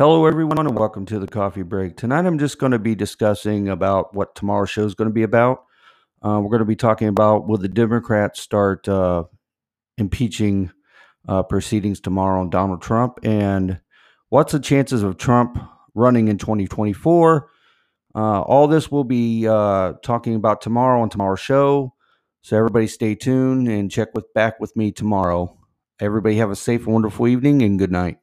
Hello, everyone, and welcome to the coffee break. Tonight, I'm just going to be discussing about what tomorrow's show is going to be about. Uh, we're going to be talking about will the Democrats start uh, impeaching uh, proceedings tomorrow on Donald Trump, and what's the chances of Trump running in 2024? Uh, all this we'll be uh, talking about tomorrow on tomorrow's show. So everybody, stay tuned and check with back with me tomorrow. Everybody have a safe and wonderful evening, and good night.